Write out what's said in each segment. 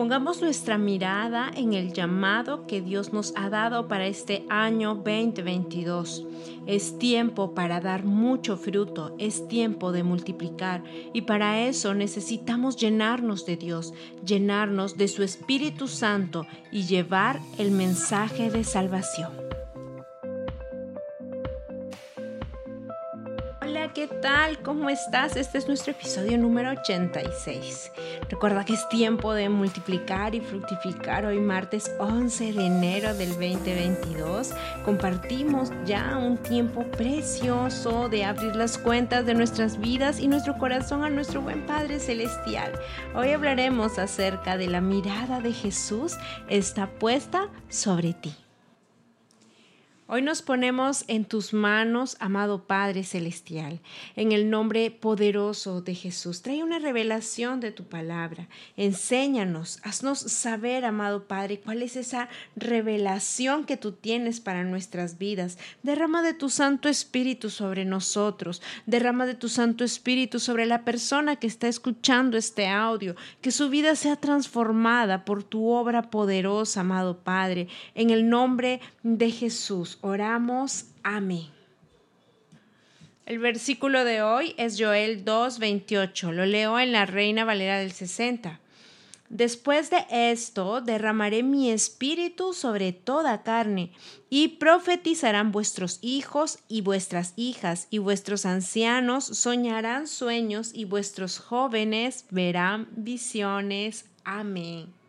Pongamos nuestra mirada en el llamado que Dios nos ha dado para este año 2022. Es tiempo para dar mucho fruto, es tiempo de multiplicar y para eso necesitamos llenarnos de Dios, llenarnos de su Espíritu Santo y llevar el mensaje de salvación. Tal? ¿Cómo estás? Este es nuestro episodio número 86. Recuerda que es tiempo de multiplicar y fructificar. Hoy martes 11 de enero del 2022 compartimos ya un tiempo precioso de abrir las cuentas de nuestras vidas y nuestro corazón a nuestro buen Padre Celestial. Hoy hablaremos acerca de la mirada de Jesús está puesta sobre ti. Hoy nos ponemos en tus manos, amado Padre Celestial, en el nombre poderoso de Jesús. Trae una revelación de tu palabra. Enséñanos, haznos saber, amado Padre, cuál es esa revelación que tú tienes para nuestras vidas. Derrama de tu Santo Espíritu sobre nosotros. Derrama de tu Santo Espíritu sobre la persona que está escuchando este audio. Que su vida sea transformada por tu obra poderosa, amado Padre. En el nombre de Jesús. Oramos. Amén. El versículo de hoy es Joel 2:28. Lo leo en la Reina Valera del 60. Después de esto derramaré mi espíritu sobre toda carne, y profetizarán vuestros hijos y vuestras hijas, y vuestros ancianos soñarán sueños, y vuestros jóvenes verán visiones. Amén.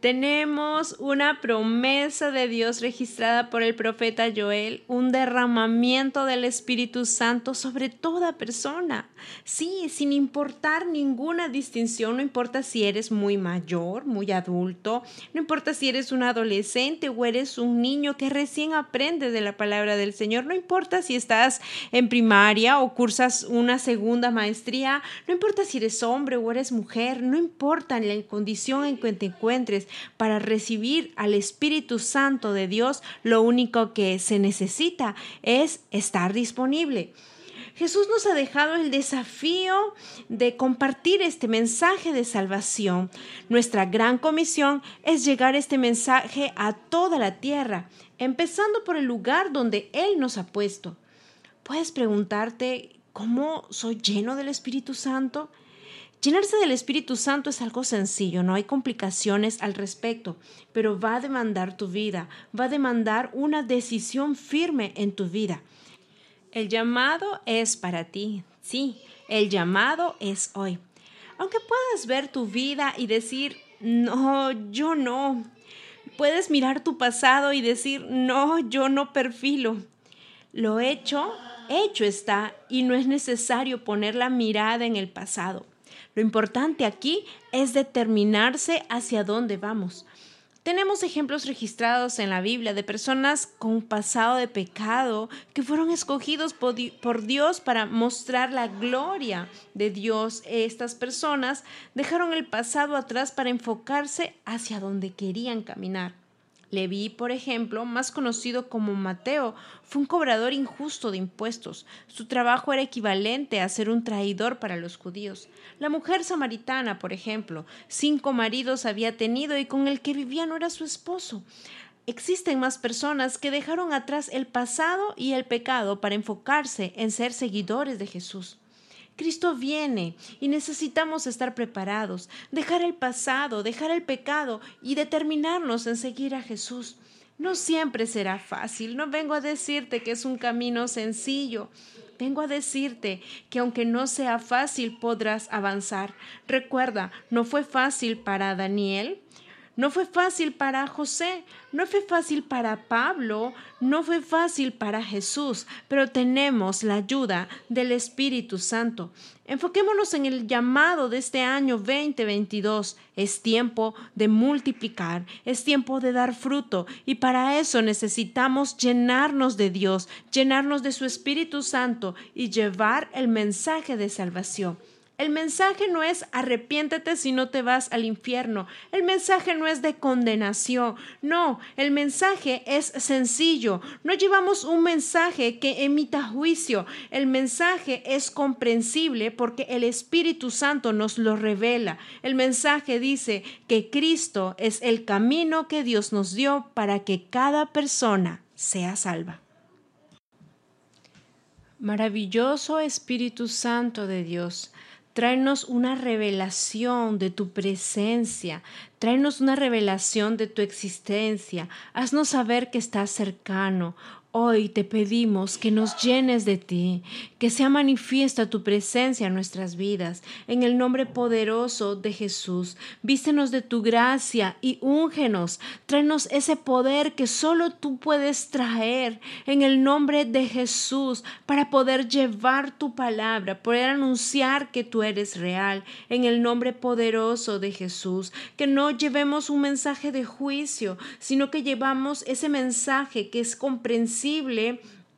Tenemos una promesa de Dios registrada por el profeta Joel, un derramamiento del Espíritu Santo sobre toda persona. Sí, sin importar ninguna distinción, no importa si eres muy mayor, muy adulto, no importa si eres un adolescente o eres un niño que recién aprende de la palabra del Señor, no importa si estás en primaria o cursas una segunda maestría, no importa si eres hombre o eres mujer, no importa la condición en que te encuentres, para recibir al Espíritu Santo de Dios, lo único que se necesita es estar disponible. Jesús nos ha dejado el desafío de compartir este mensaje de salvación. Nuestra gran comisión es llegar este mensaje a toda la tierra, empezando por el lugar donde Él nos ha puesto. Puedes preguntarte, ¿cómo soy lleno del Espíritu Santo? Llenarse del Espíritu Santo es algo sencillo, no hay complicaciones al respecto, pero va a demandar tu vida, va a demandar una decisión firme en tu vida. El llamado es para ti, sí, el llamado es hoy. Aunque puedas ver tu vida y decir, no, yo no. Puedes mirar tu pasado y decir, no, yo no perfilo. Lo hecho, hecho está y no es necesario poner la mirada en el pasado. Lo importante aquí es determinarse hacia dónde vamos. Tenemos ejemplos registrados en la Biblia de personas con pasado de pecado que fueron escogidos por Dios para mostrar la gloria de Dios. Estas personas dejaron el pasado atrás para enfocarse hacia donde querían caminar. Leví, por ejemplo, más conocido como Mateo, fue un cobrador injusto de impuestos. Su trabajo era equivalente a ser un traidor para los judíos. La mujer samaritana, por ejemplo, cinco maridos había tenido y con el que vivía no era su esposo. Existen más personas que dejaron atrás el pasado y el pecado para enfocarse en ser seguidores de Jesús. Cristo viene y necesitamos estar preparados, dejar el pasado, dejar el pecado y determinarnos en seguir a Jesús. No siempre será fácil, no vengo a decirte que es un camino sencillo, vengo a decirte que aunque no sea fácil podrás avanzar. Recuerda, no fue fácil para Daniel, no fue fácil para José, no fue fácil para Pablo, no fue fácil para Jesús, pero tenemos la ayuda del Espíritu Santo. Enfoquémonos en el llamado de este año 2022. Es tiempo de multiplicar, es tiempo de dar fruto y para eso necesitamos llenarnos de Dios, llenarnos de su Espíritu Santo y llevar el mensaje de salvación. El mensaje no es arrepiéntete si no te vas al infierno. El mensaje no es de condenación. No, el mensaje es sencillo. No llevamos un mensaje que emita juicio. El mensaje es comprensible porque el Espíritu Santo nos lo revela. El mensaje dice que Cristo es el camino que Dios nos dio para que cada persona sea salva. Maravilloso Espíritu Santo de Dios, tráenos una revelación de tu presencia, tráenos una revelación de tu existencia, haznos saber que estás cercano, Hoy te pedimos que nos llenes de ti, que sea manifiesta tu presencia en nuestras vidas. En el nombre poderoso de Jesús, vístenos de tu gracia y úngenos. Tráenos ese poder que solo tú puedes traer en el nombre de Jesús para poder llevar tu palabra, poder anunciar que tú eres real. En el nombre poderoso de Jesús, que no llevemos un mensaje de juicio, sino que llevamos ese mensaje que es comprensible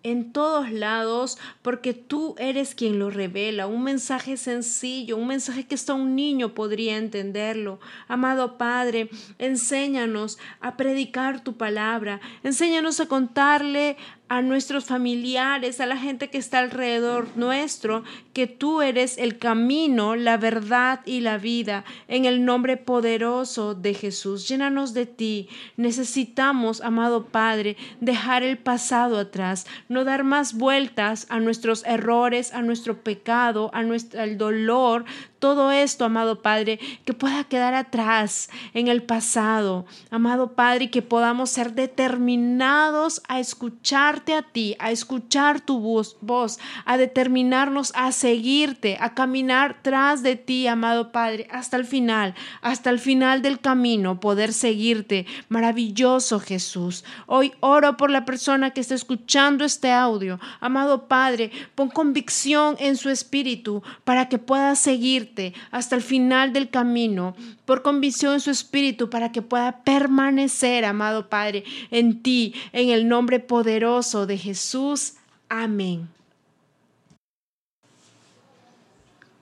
en todos lados porque tú eres quien lo revela. Un mensaje sencillo, un mensaje que hasta un niño podría entenderlo. Amado Padre, enséñanos a predicar tu palabra, enséñanos a contarle a nuestros familiares, a la gente que está alrededor nuestro, que tú eres el camino, la verdad y la vida. En el nombre poderoso de Jesús, llénanos de ti. Necesitamos, amado Padre, dejar el pasado atrás, no dar más vueltas a nuestros errores, a nuestro pecado, a nuestro al dolor, todo esto, amado Padre, que pueda quedar atrás en el pasado, amado Padre, que podamos ser determinados a escucharte a ti, a escuchar tu voz, voz, a determinarnos a seguirte, a caminar tras de ti, amado Padre, hasta el final, hasta el final del camino, poder seguirte. Maravilloso Jesús. Hoy oro por la persona que está escuchando este audio. Amado Padre, pon convicción en su espíritu para que pueda seguirte hasta el final del camino, por convicción en su espíritu, para que pueda permanecer, amado Padre, en ti, en el nombre poderoso de Jesús. Amén.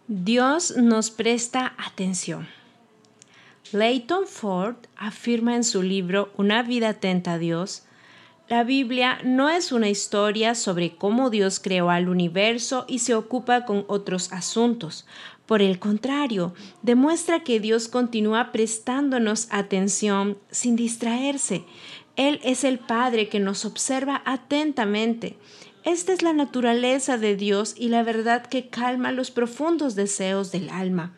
Dios nos presta atención. Leighton Ford afirma en su libro Una vida atenta a Dios, la Biblia no es una historia sobre cómo Dios creó al universo y se ocupa con otros asuntos. Por el contrario, demuestra que Dios continúa prestándonos atención sin distraerse. Él es el Padre que nos observa atentamente. Esta es la naturaleza de Dios y la verdad que calma los profundos deseos del alma.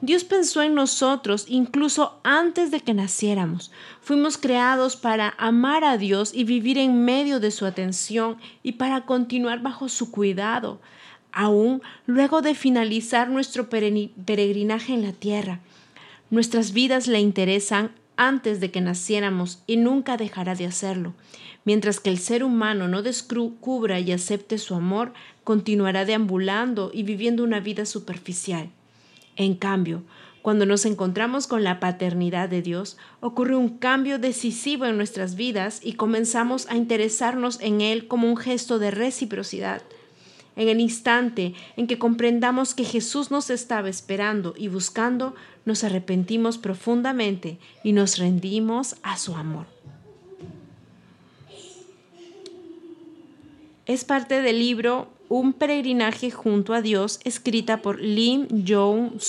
Dios pensó en nosotros incluso antes de que naciéramos. Fuimos creados para amar a Dios y vivir en medio de su atención y para continuar bajo su cuidado aún luego de finalizar nuestro peregrinaje en la tierra. Nuestras vidas le interesan antes de que naciéramos y nunca dejará de hacerlo. Mientras que el ser humano no descubra y acepte su amor, continuará deambulando y viviendo una vida superficial. En cambio, cuando nos encontramos con la paternidad de Dios, ocurre un cambio decisivo en nuestras vidas y comenzamos a interesarnos en Él como un gesto de reciprocidad. En el instante en que comprendamos que Jesús nos estaba esperando y buscando, nos arrepentimos profundamente y nos rendimos a su amor. Es parte del libro Un peregrinaje junto a Dios, escrita por Lim Jong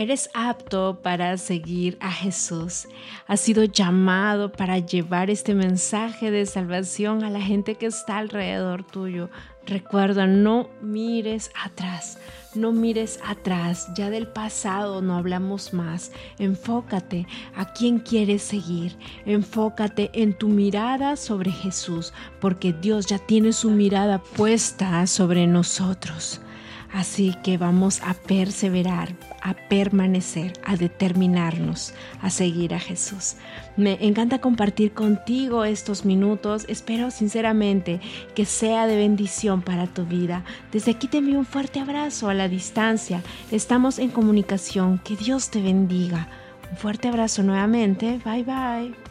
Eres apto para seguir a Jesús. Has sido llamado para llevar este mensaje de salvación a la gente que está alrededor tuyo. Recuerda, no mires atrás, no mires atrás, ya del pasado no hablamos más. Enfócate a quién quieres seguir, enfócate en tu mirada sobre Jesús, porque Dios ya tiene su mirada puesta sobre nosotros. Así que vamos a perseverar, a permanecer, a determinarnos a seguir a Jesús. Me encanta compartir contigo estos minutos. Espero sinceramente que sea de bendición para tu vida. Desde aquí te envío un fuerte abrazo a la distancia. Estamos en comunicación. Que Dios te bendiga. Un fuerte abrazo nuevamente. Bye bye.